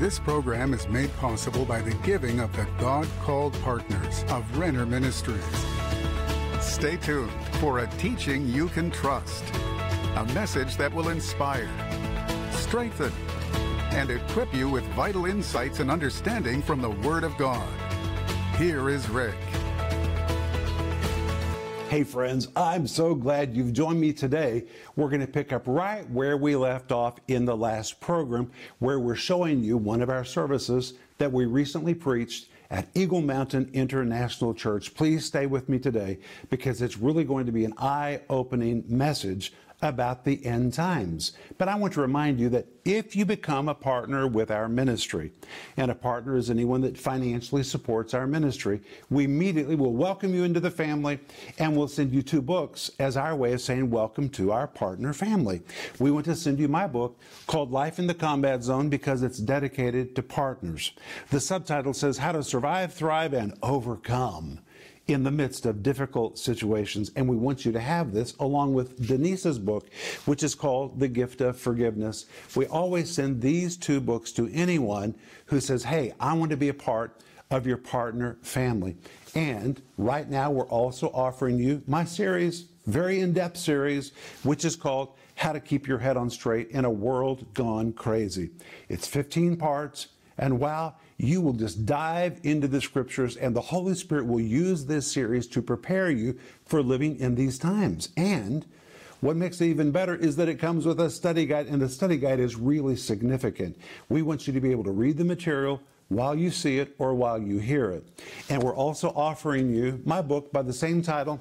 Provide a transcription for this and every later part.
This program is made possible by the giving of the God called partners of Renner Ministries. Stay tuned for a teaching you can trust, a message that will inspire, strengthen, and equip you with vital insights and understanding from the Word of God. Here is Rick. Hey, friends, I'm so glad you've joined me today. We're going to pick up right where we left off in the last program, where we're showing you one of our services that we recently preached at Eagle Mountain International Church. Please stay with me today because it's really going to be an eye opening message about the end times. But I want to remind you that if you become a partner with our ministry, and a partner is anyone that financially supports our ministry, we immediately will welcome you into the family and we'll send you two books as our way of saying welcome to our partner family. We want to send you my book called Life in the Combat Zone because it's dedicated to partners. The subtitle says How to Survive, Thrive, and Overcome in the midst of difficult situations. And we want you to have this along with Denise's book, which is called The Gift of Forgiveness. We always send these two books to anyone who says, Hey, I want to be a part of your partner family. And right now, we're also offering you my series, very in depth series, which is called How to Keep Your Head on Straight in a World Gone Crazy. It's 15 parts, and wow, you will just dive into the scriptures, and the Holy Spirit will use this series to prepare you for living in these times. And what makes it even better is that it comes with a study guide, and the study guide is really significant. We want you to be able to read the material while you see it or while you hear it. And we're also offering you my book by the same title,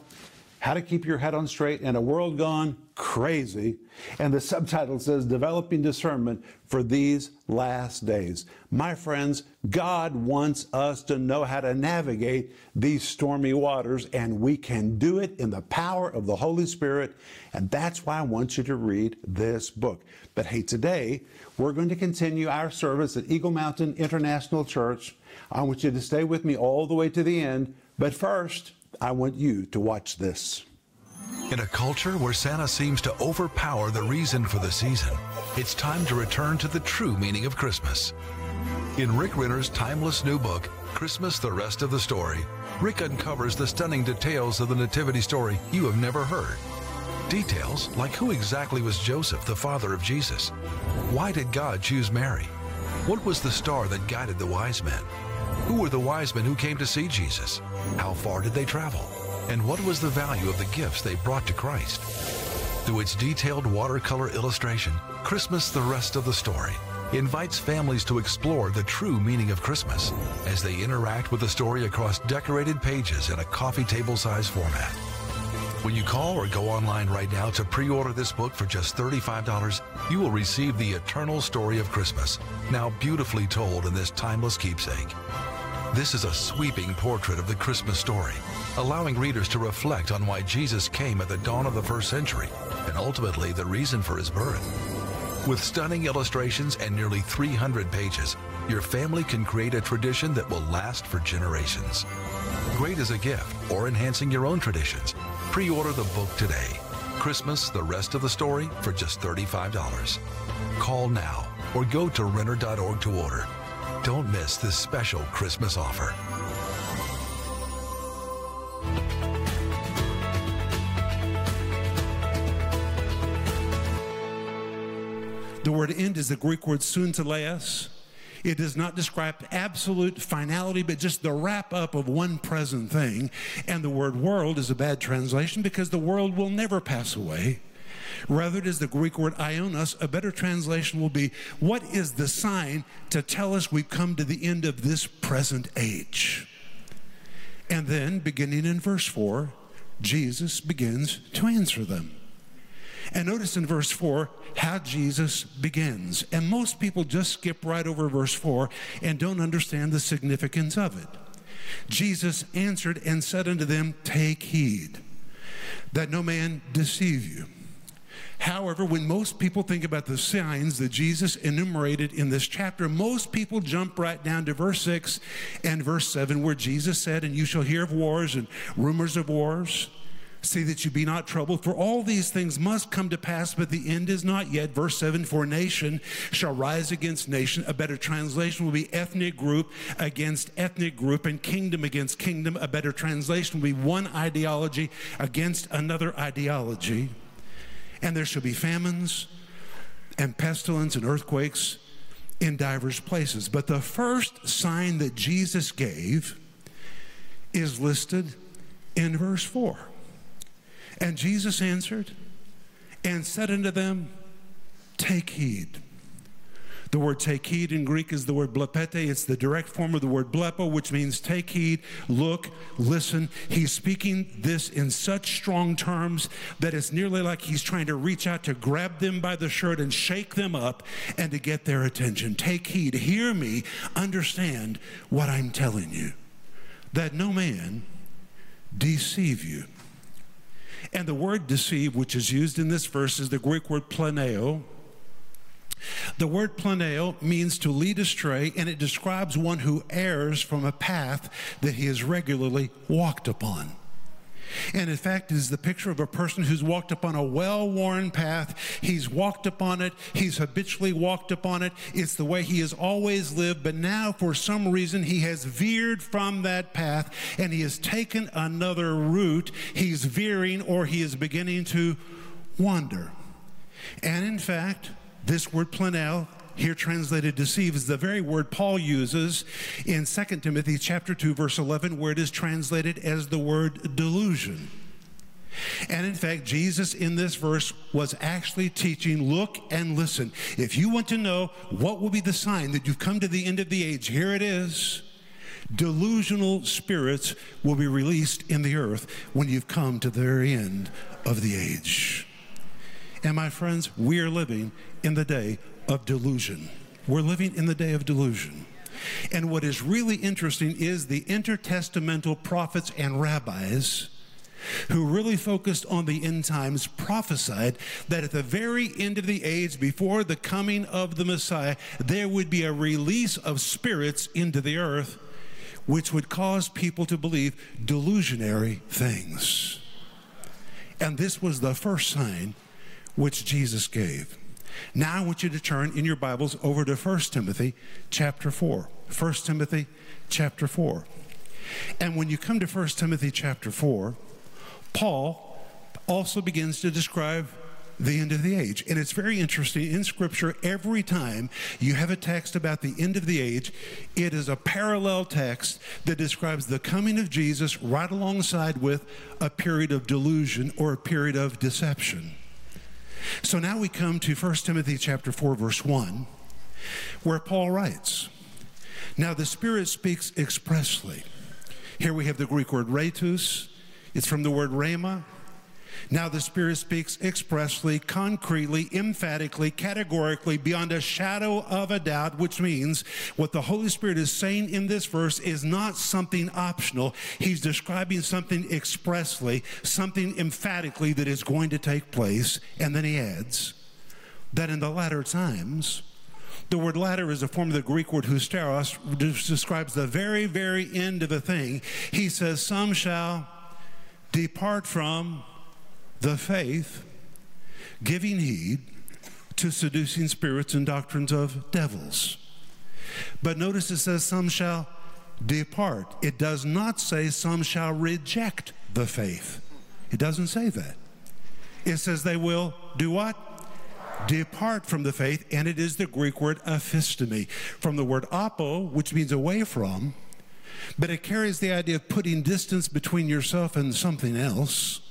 How to Keep Your Head on Straight in a World Gone Crazy. And the subtitle says, Developing Discernment for These Last Days. My friends, God wants us to know how to navigate these stormy waters, and we can do it in the power of the Holy Spirit. And that's why I want you to read this book. But hey, today we're going to continue our service at Eagle Mountain International Church. I want you to stay with me all the way to the end. But first, I want you to watch this. In a culture where Santa seems to overpower the reason for the season, it's time to return to the true meaning of Christmas. In Rick Renner's timeless new book, Christmas the Rest of the Story, Rick uncovers the stunning details of the Nativity story you have never heard. Details like who exactly was Joseph, the father of Jesus? Why did God choose Mary? What was the star that guided the wise men? Who were the wise men who came to see Jesus? How far did they travel? And what was the value of the gifts they brought to Christ? Through its detailed watercolor illustration, Christmas the Rest of the Story invites families to explore the true meaning of Christmas as they interact with the story across decorated pages in a coffee table size format. When you call or go online right now to pre order this book for just $35, you will receive the eternal story of Christmas, now beautifully told in this timeless keepsake. This is a sweeping portrait of the Christmas story, allowing readers to reflect on why Jesus came at the dawn of the first century and ultimately the reason for his birth. With stunning illustrations and nearly 300 pages, your family can create a tradition that will last for generations. Great as a gift or enhancing your own traditions. Pre order the book today. Christmas, the rest of the story for just $35. Call now or go to Renner.org to order. Don't miss this special Christmas offer. The word end is the Greek word sunteleos. It does not describe absolute finality, but just the wrap up of one present thing. And the word world is a bad translation because the world will never pass away. Rather, it is the Greek word ionos. A better translation will be what is the sign to tell us we've come to the end of this present age? And then, beginning in verse 4, Jesus begins to answer them. And notice in verse 4 how Jesus begins. And most people just skip right over verse 4 and don't understand the significance of it. Jesus answered and said unto them, Take heed that no man deceive you. However, when most people think about the signs that Jesus enumerated in this chapter, most people jump right down to verse 6 and verse 7, where Jesus said, And you shall hear of wars and rumors of wars. See that you be not troubled, for all these things must come to pass, but the end is not yet. Verse 7 For nation shall rise against nation. A better translation will be ethnic group against ethnic group, and kingdom against kingdom. A better translation will be one ideology against another ideology. And there shall be famines and pestilence and earthquakes in divers places. But the first sign that Jesus gave is listed in verse 4. And Jesus answered and said unto them, Take heed. The word take heed in Greek is the word blepete. It's the direct form of the word blepo, which means take heed, look, listen. He's speaking this in such strong terms that it's nearly like he's trying to reach out to grab them by the shirt and shake them up and to get their attention. Take heed, hear me, understand what I'm telling you. That no man deceive you. And the word deceive, which is used in this verse, is the Greek word planeo. The word planeo means to lead astray, and it describes one who errs from a path that he has regularly walked upon. And in fact, it is the picture of a person who's walked upon a well worn path. He's walked upon it, he's habitually walked upon it. It's the way he has always lived, but now for some reason he has veered from that path and he has taken another route. He's veering or he is beginning to wander. And in fact, this word planeo here translated deceive is the very word Paul uses in 2 Timothy chapter 2 verse 11 where it is translated as the word delusion. And in fact, Jesus in this verse was actually teaching look and listen. If you want to know what will be the sign that you've come to the end of the age, here it is. Delusional spirits will be released in the earth when you've come to the very end of the age. And my friends, we are living in the day of delusion. We're living in the day of delusion. And what is really interesting is the intertestamental prophets and rabbis who really focused on the end times prophesied that at the very end of the age, before the coming of the Messiah, there would be a release of spirits into the earth, which would cause people to believe delusionary things. And this was the first sign which Jesus gave. Now I want you to turn in your Bibles over to 1 Timothy chapter 4. 1 Timothy chapter 4. And when you come to 1 Timothy chapter 4, Paul also begins to describe the end of the age. And it's very interesting in Scripture, every time you have a text about the end of the age, it is a parallel text that describes the coming of Jesus right alongside with a period of delusion or a period of deception. So now we come to 1 Timothy chapter 4 verse 1 where Paul writes, "Now the Spirit speaks expressly." Here we have the Greek word rhetos. It's from the word rhema, now the Spirit speaks expressly, concretely, emphatically, categorically, beyond a shadow of a doubt, which means what the Holy Spirit is saying in this verse is not something optional. He's describing something expressly, something emphatically that is going to take place. And then he adds that in the latter times, the word latter is a form of the Greek word husteros, which describes the very, very end of a thing. He says, Some shall depart from the faith, giving heed to seducing spirits and doctrines of devils. But notice it says, Some shall depart. It does not say, Some shall reject the faith. It doesn't say that. It says they will do what? Depart from the faith, and it is the Greek word aphistemi, from the word apo, which means away from, but it carries the idea of putting distance between yourself and something else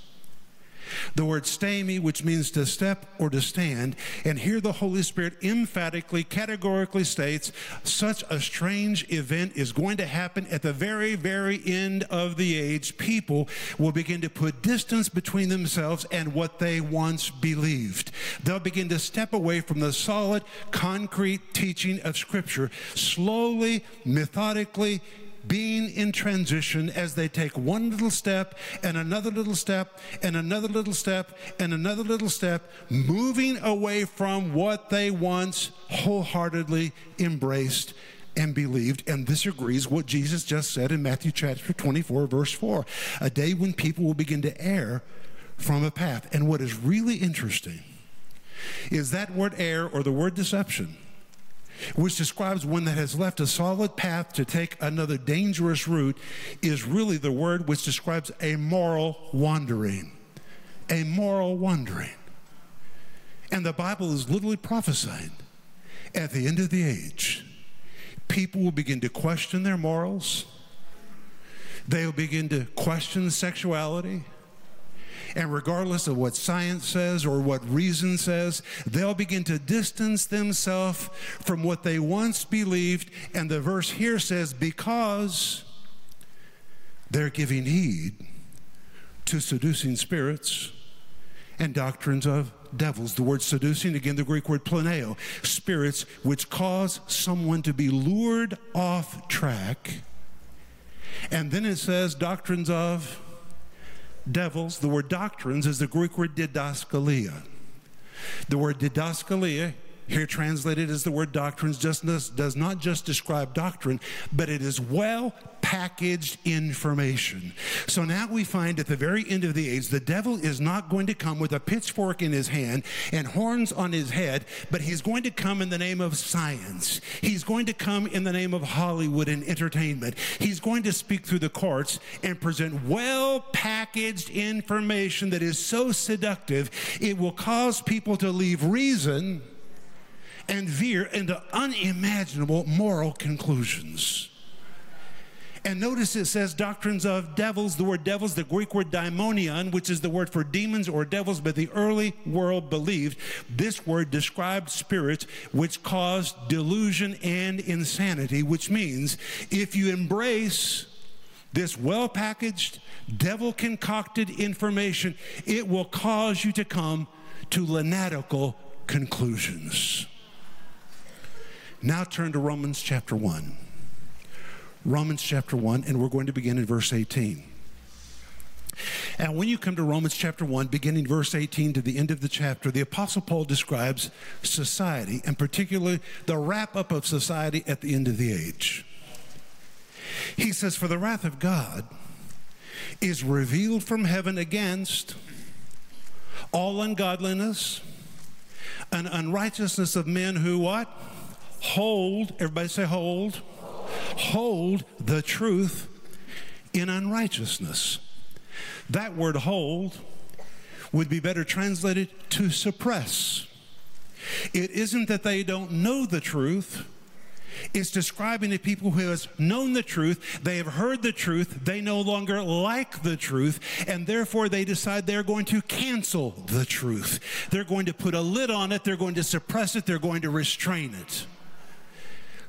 the word stemi, which means to step or to stand. And here the Holy Spirit emphatically, categorically states such a strange event is going to happen at the very, very end of the age. People will begin to put distance between themselves and what they once believed. They'll begin to step away from the solid, concrete teaching of Scripture, slowly, methodically, being in transition as they take one little step and another little step and another little step and another little step, moving away from what they once wholeheartedly embraced and believed. And this agrees what Jesus just said in Matthew chapter 24, verse 4 a day when people will begin to err from a path. And what is really interesting is that word err or the word deception which describes one that has left a solid path to take another dangerous route, is really the word which describes a moral wandering. A moral wandering. And the Bible is literally prophesying at the end of the age, people will begin to question their morals, they will begin to question sexuality and regardless of what science says or what reason says, they'll begin to distance themselves from what they once believed. And the verse here says, because they're giving heed to seducing spirits and doctrines of devils. The word seducing, again, the Greek word planeo, spirits which cause someone to be lured off track. And then it says doctrines of devils. The word doctrines is the Greek word didaskalia. The word didaskalia, here translated as the word doctrines, just does not just describe doctrine, but it is well packaged information. So now we find at the very end of the age, the devil is not going to come with a pitchfork in his hand and horns on his head, but he's going to come in the name of science. He's going to come in the name of Hollywood and entertainment. He's going to speak through the courts and present well packaged information that is so seductive, it will cause people to leave reason and veer into unimaginable moral conclusions. And notice it says doctrines of devils. The word devils, the Greek word daimonion, which is the word for demons or devils, but the early world believed this word described spirits which caused delusion and insanity, which means if you embrace this well packaged, devil concocted information, it will cause you to come to lunatical conclusions. Now turn to Romans chapter 1. Romans chapter 1, and we're going to begin in verse 18. And when you come to Romans chapter 1, beginning verse 18 to the end of the chapter, the Apostle Paul describes society, and particularly the wrap up of society at the end of the age. He says, For the wrath of God is revealed from heaven against all ungodliness and unrighteousness of men who what? Hold, everybody say hold hold the truth in unrighteousness. That word hold would be better translated to suppress. It isn't that they don't know the truth. It's describing the people who has known the truth, they have heard the truth, they no longer like the truth, and therefore they decide they're going to cancel the truth. They're going to put a lid on it, they're going to suppress it, they're going to restrain it.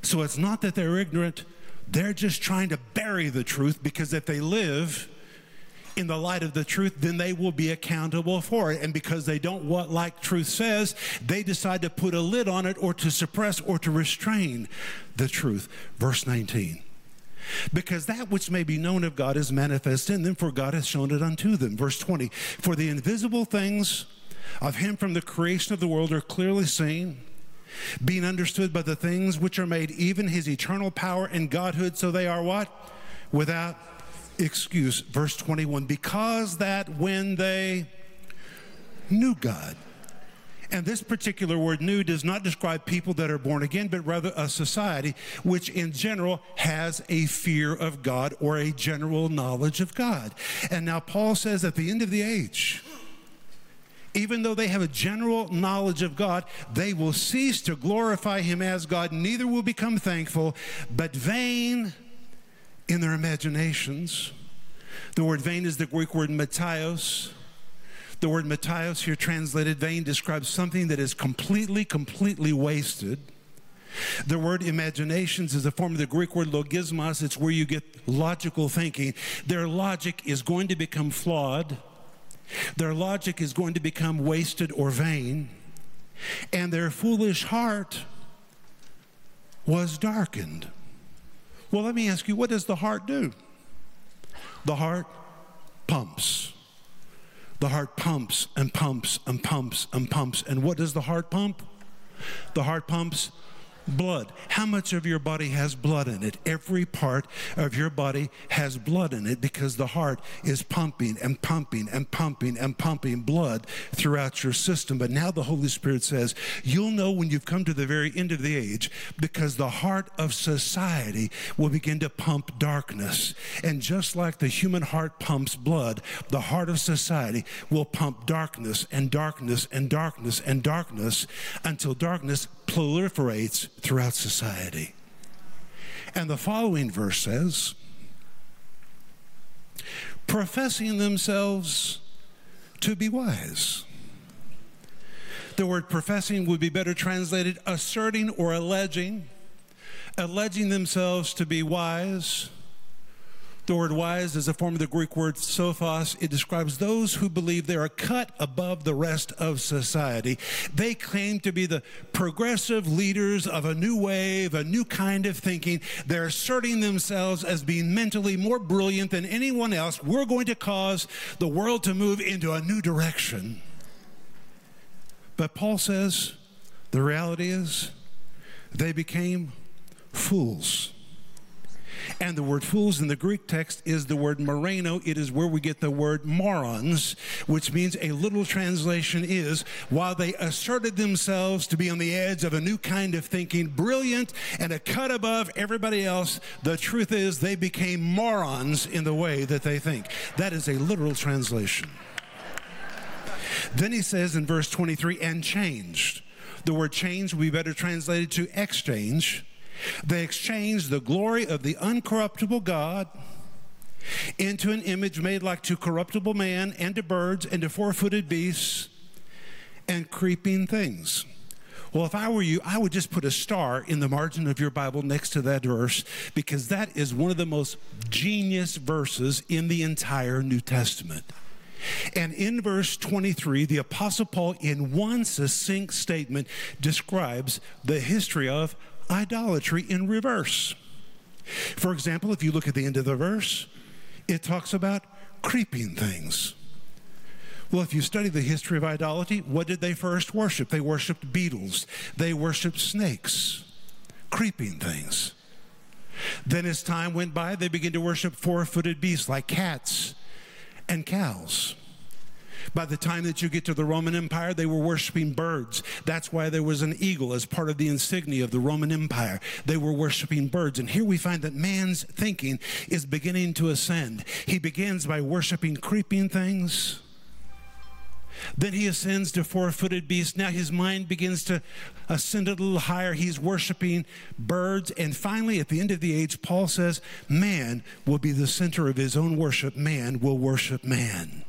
So it's not that they're ignorant, they're just trying to bury the truth because if they live in the light of the truth, then they will be accountable for it. And because they don't what like truth says, they decide to put a lid on it or to suppress or to restrain the truth. Verse 19. Because that which may be known of God is manifest in them, for God has shown it unto them. Verse 20. For the invisible things of him from the creation of the world are clearly seen being understood by the things which are made, even his eternal power and Godhood, so they are what? Without excuse. Verse 21 because that when they knew God, and this particular word knew does not describe people that are born again, but rather a society which in general has a fear of God or a general knowledge of God. And now Paul says at the end of the age, even though they have a general knowledge of God, they will cease to glorify Him as God, neither will become thankful, but vain in their imaginations. The word vain is the Greek word mataios. The word mataios, here translated vain, describes something that is completely, completely wasted. The word imaginations is a form of the Greek word logismos. It's where you get logical thinking. Their logic is going to become flawed their logic is going to become wasted or vain, and their foolish heart was darkened. Well, let me ask you, what does the heart do? The heart pumps. The heart pumps and pumps and pumps and pumps. And what does the heart pump? The heart pumps blood. How much of your body has blood in it? Every part of your body has blood in it because the heart is pumping and pumping and pumping and pumping blood throughout your system. But now the Holy Spirit says, you'll know when you've come to the very end of the age because the heart of society will begin to pump darkness. And just like the human heart pumps blood, the heart of society will pump darkness and darkness and darkness and darkness until darkness proliferates throughout society. And the following verse says, professing themselves to be wise. The word professing would be better translated asserting or alleging, alleging themselves to be wise the word wise is a form of the Greek word sophos. It describes those who believe they are cut above the rest of society. They claim to be the progressive leaders of a new wave, a new kind of thinking. They're asserting themselves as being mentally more brilliant than anyone else. We're going to cause the world to move into a new direction. But Paul says the reality is they became fools. And the word fools in the Greek text is the word moreno. It is where we get the word morons, which means a little translation is while they asserted themselves to be on the edge of a new kind of thinking, brilliant and a cut above everybody else, the truth is they became morons in the way that they think. That is a literal translation. Then he says in verse 23, and changed. The word change would be better translated to exchange. They exchanged the glory of the uncorruptible God into an image made like to corruptible man and to birds and to four footed beasts and creeping things. Well, if I were you, I would just put a star in the margin of your Bible next to that verse because that is one of the most genius verses in the entire New Testament. And in verse 23, the Apostle Paul, in one succinct statement, describes the history of idolatry in reverse. For example, if you look at the end of the verse, it talks about creeping things. Well, if you study the history of idolatry, what did they first worship? They worshiped beetles, they worshiped snakes, creeping things. Then, as time went by, they began to worship four footed beasts like cats and cows. By the time that you get to the Roman Empire, they were worshiping birds. That's why there was an eagle as part of the insignia of the Roman Empire. They were worshiping birds. And here we find that man's thinking is beginning to ascend. He begins by worshiping creeping things. Then he ascends to four footed beasts. Now his mind begins to ascend a little higher. He's worshiping birds. And finally, at the end of the age, Paul says, Man will be the center of his own worship. Man will worship man.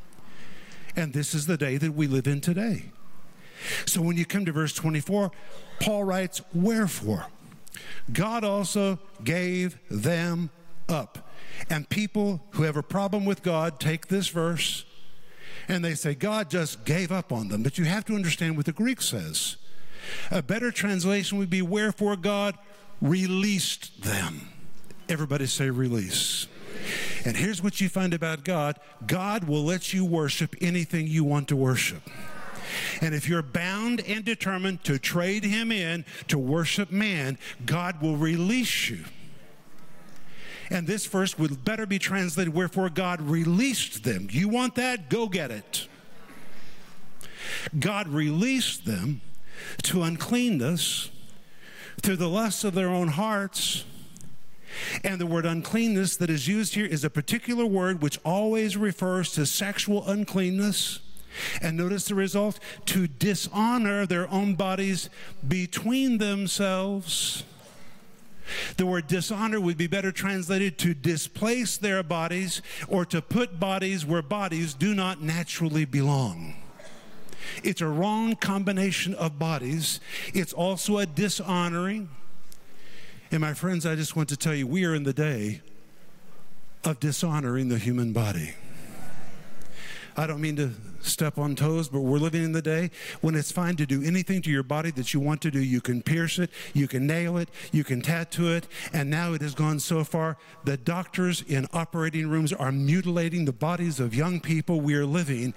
And this is the day that we live in today. So when you come to verse 24, Paul writes, Wherefore? God also gave them up. And people who have a problem with God take this verse and they say, God just gave up on them. But you have to understand what the Greek says. A better translation would be, Wherefore God released them. Everybody say, release. And here's what you find about God God will let you worship anything you want to worship. And if you're bound and determined to trade him in to worship man, God will release you. And this verse would better be translated, wherefore God released them. You want that? Go get it. God released them to uncleanness through the lusts of their own hearts and the word uncleanness that is used here is a particular word which always refers to sexual uncleanness. And notice the result to dishonor their own bodies between themselves. The word dishonor would be better translated to displace their bodies or to put bodies where bodies do not naturally belong. It's a wrong combination of bodies. It's also a dishonoring. And my friends, I just want to tell you, we are in the day of dishonoring the human body. I don't mean to step on toes, but we're living in the day when it's fine to do anything to your body that you want to do. You can pierce it, you can nail it, you can tattoo it, and now it has gone so far that doctors in operating rooms are mutilating the bodies of young people. We are living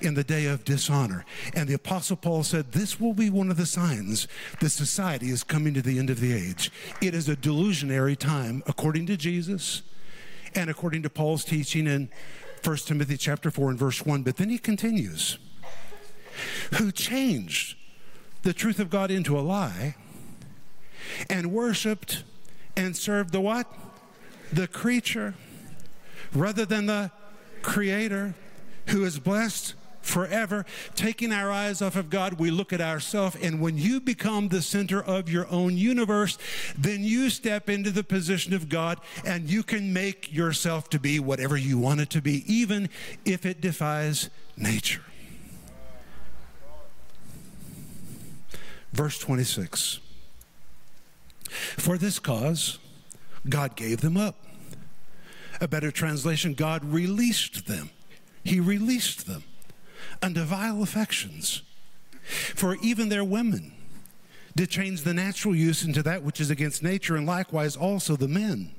in the day of dishonor. And the Apostle Paul said, This will be one of the signs that society is coming to the end of the age. It is a delusionary time, according to Jesus and according to Paul's teaching in 1 Timothy chapter 4 and verse 1. But then he continues, who changed the truth of God into a lie and worshiped and served the what? The creature rather than the creator who is blessed forever. Taking our eyes off of God, we look at ourselves. And when you become the center of your own universe, then you step into the position of God and you can make yourself to be whatever you want it to be, even if it defies nature. Verse 26 For this cause, God gave them up. A better translation, God released them. He released them unto vile affections. For even their women did change the natural use into that which is against nature, and likewise also the men.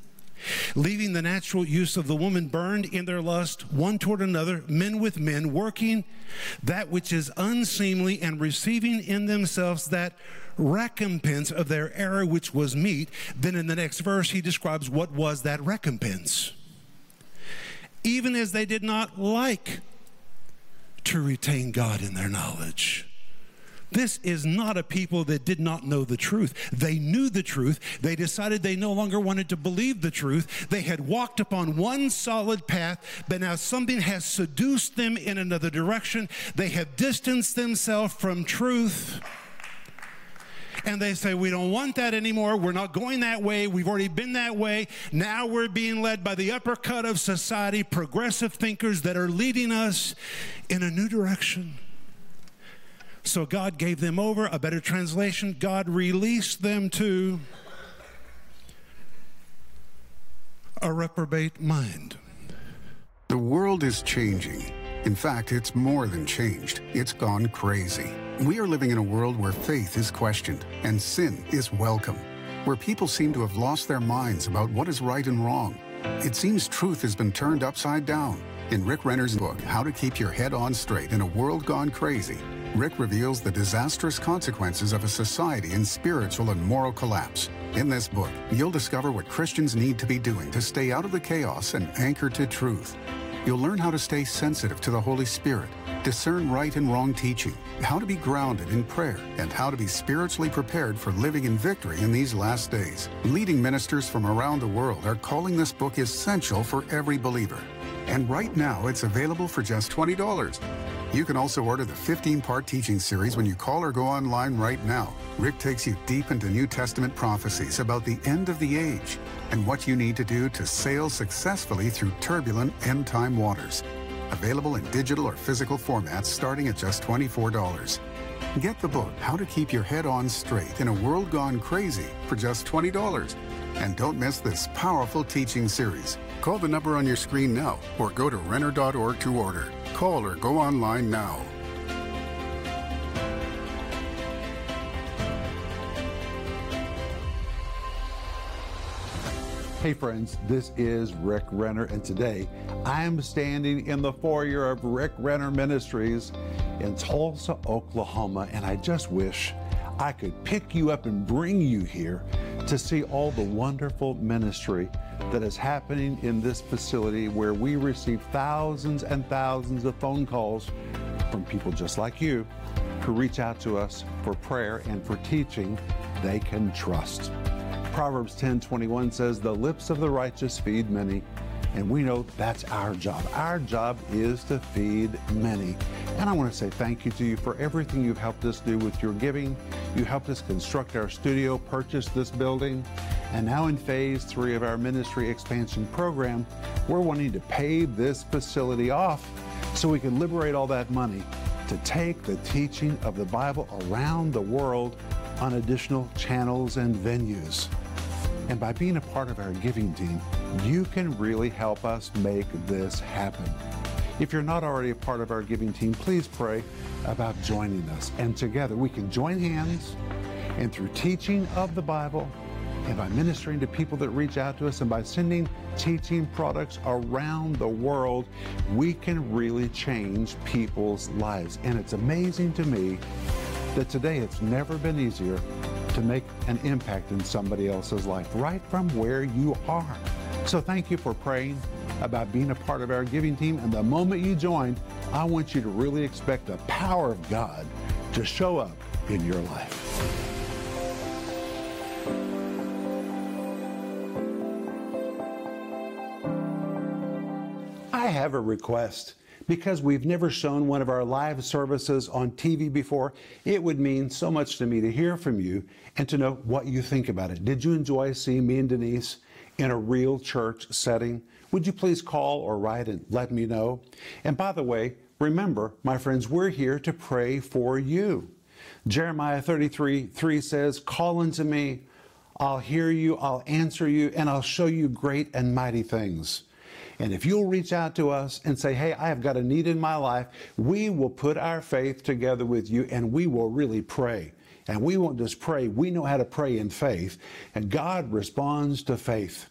Leaving the natural use of the woman burned in their lust one toward another, men with men, working that which is unseemly and receiving in themselves that recompense of their error which was meet. Then in the next verse, he describes what was that recompense. Even as they did not like to retain God in their knowledge. This is not a people that did not know the truth. They knew the truth. They decided they no longer wanted to believe the truth. They had walked upon one solid path, but now something has seduced them in another direction. They have distanced themselves from truth and they say, We don't want that anymore. We're not going that way. We've already been that way. Now we're being led by the uppercut of society, progressive thinkers that are leading us in a new direction. So God gave them over. A better translation God released them to a reprobate mind. The world is changing. In fact, it's more than changed, it's gone crazy. We are living in a world where faith is questioned and sin is welcome, where people seem to have lost their minds about what is right and wrong. It seems truth has been turned upside down. In Rick Renner's book, How to Keep Your Head On Straight in a World Gone Crazy, Rick reveals the disastrous consequences of a society in spiritual and moral collapse. In this book, you'll discover what Christians need to be doing to stay out of the chaos and anchor to truth. You'll learn how to stay sensitive to the Holy Spirit, discern right and wrong teaching, how to be grounded in prayer, and how to be spiritually prepared for living in victory in these last days. Leading ministers from around the world are calling this book essential for every believer. And right now, it's available for just $20. You can also order the 15 part teaching series when you call or go online right now. Rick takes you deep into New Testament prophecies about the end of the age and what you need to do to sail successfully through turbulent end time waters. Available in digital or physical formats starting at just $24. Get the book, How to Keep Your Head On Straight in a World Gone Crazy, for just $20. And don't miss this powerful teaching series. Call the number on your screen now or go to Renner.org to order. Call or go online now. Hey friends, this is Rick Renner, and today I am standing in the foyer of Rick Renner Ministries in Tulsa, Oklahoma, and I just wish I could pick you up and bring you here to see all the wonderful ministry that is happening in this facility where we receive thousands and thousands of phone calls from people just like you who reach out to us for prayer and for teaching they can trust. Proverbs 10:21 says, "The lips of the righteous feed many." And we know that's our job. Our job is to feed many. And I want to say thank you to you for everything you've helped us do with your giving. You helped us construct our studio, purchase this building, and now in phase three of our ministry expansion program, we're wanting to pay this facility off so we can liberate all that money to take the teaching of the Bible around the world on additional channels and venues. And by being a part of our giving team, you can really help us make this happen. If you're not already a part of our giving team, please pray about joining us. And together we can join hands and through teaching of the Bible and by ministering to people that reach out to us and by sending teaching products around the world, we can really change people's lives. And it's amazing to me that today it's never been easier to make an impact in somebody else's life right from where you are. So thank you for praying about being a part of our giving team. And the moment you join, I want you to really expect the power of God to show up in your life. I have a request. Because we've never shown one of our live services on TV before, it would mean so much to me to hear from you and to know what you think about it. Did you enjoy seeing me and Denise in a real church setting? Would you please call or write and let me know? And by the way, remember, my friends, we're here to pray for you. Jeremiah 33 3 says, Call unto me, I'll hear you, I'll answer you, and I'll show you great and mighty things. And if you'll reach out to us and say, hey, I have got a need in my life, we will put our faith together with you and we will really pray. And we won't just pray, we know how to pray in faith. And God responds to faith.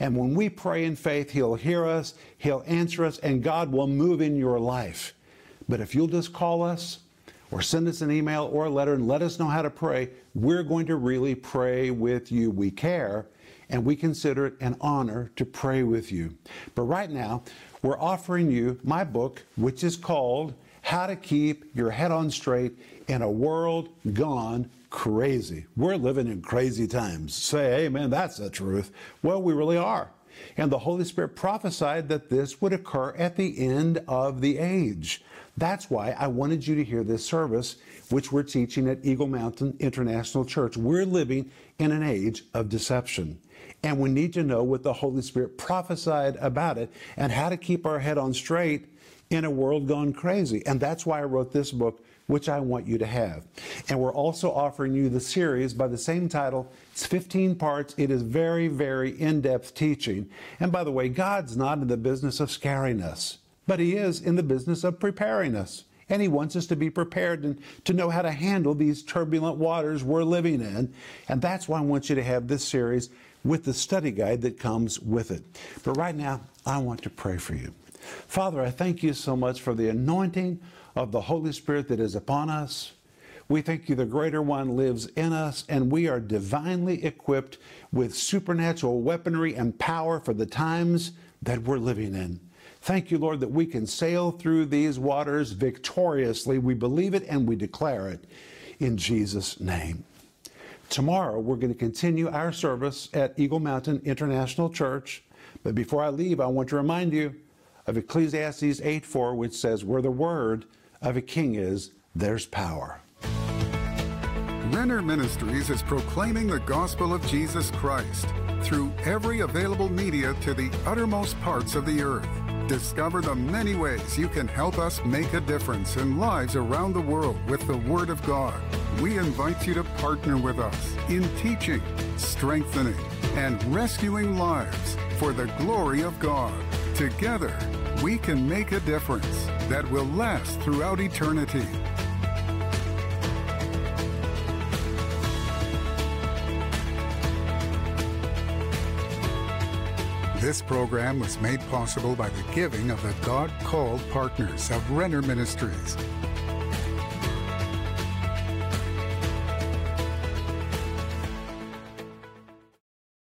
And when we pray in faith, He'll hear us, He'll answer us, and God will move in your life. But if you'll just call us or send us an email or a letter and let us know how to pray, we're going to really pray with you. We care and we consider it an honor to pray with you. But right now, we're offering you my book, which is called How to Keep Your Head on Straight in a World Gone Crazy. We're living in crazy times. Say, amen, that's the truth. Well, we really are. And the Holy Spirit prophesied that this would occur at the end of the age. That's why I wanted you to hear this service, which we're teaching at Eagle Mountain International Church. We're living in an age of deception. And we need to know what the Holy Spirit prophesied about it and how to keep our head on straight in a world gone crazy. And that's why I wrote this book, which I want you to have. And we're also offering you the series by the same title. It's 15 parts. It is very, very in depth teaching. And by the way, God's not in the business of scaring us, but He is in the business of preparing us. And He wants us to be prepared and to know how to handle these turbulent waters we're living in. And that's why I want you to have this series with the study guide that comes with it. But right now, I want to pray for you. Father, I thank you so much for the anointing of the Holy Spirit that is upon us. We thank you the greater one lives in us, and we are divinely equipped with supernatural weaponry and power for the times that we're living in. Thank you, Lord, that we can sail through these waters victoriously. We believe it and we declare it in Jesus' name. Tomorrow, we're going to continue our service at Eagle Mountain International Church. But before I leave, I want to remind you of Ecclesiastes 8 4, which says, Where the word of a king is, there's power. Renner Ministries is proclaiming the gospel of Jesus Christ through every available media to the uttermost parts of the earth. Discover the many ways you can help us make a difference in lives around the world with the Word of God. We invite you to partner with us in teaching, strengthening, and rescuing lives for the glory of God. Together, we can make a difference that will last throughout eternity. This program was made possible by the giving of the God called partners of Renner Ministries.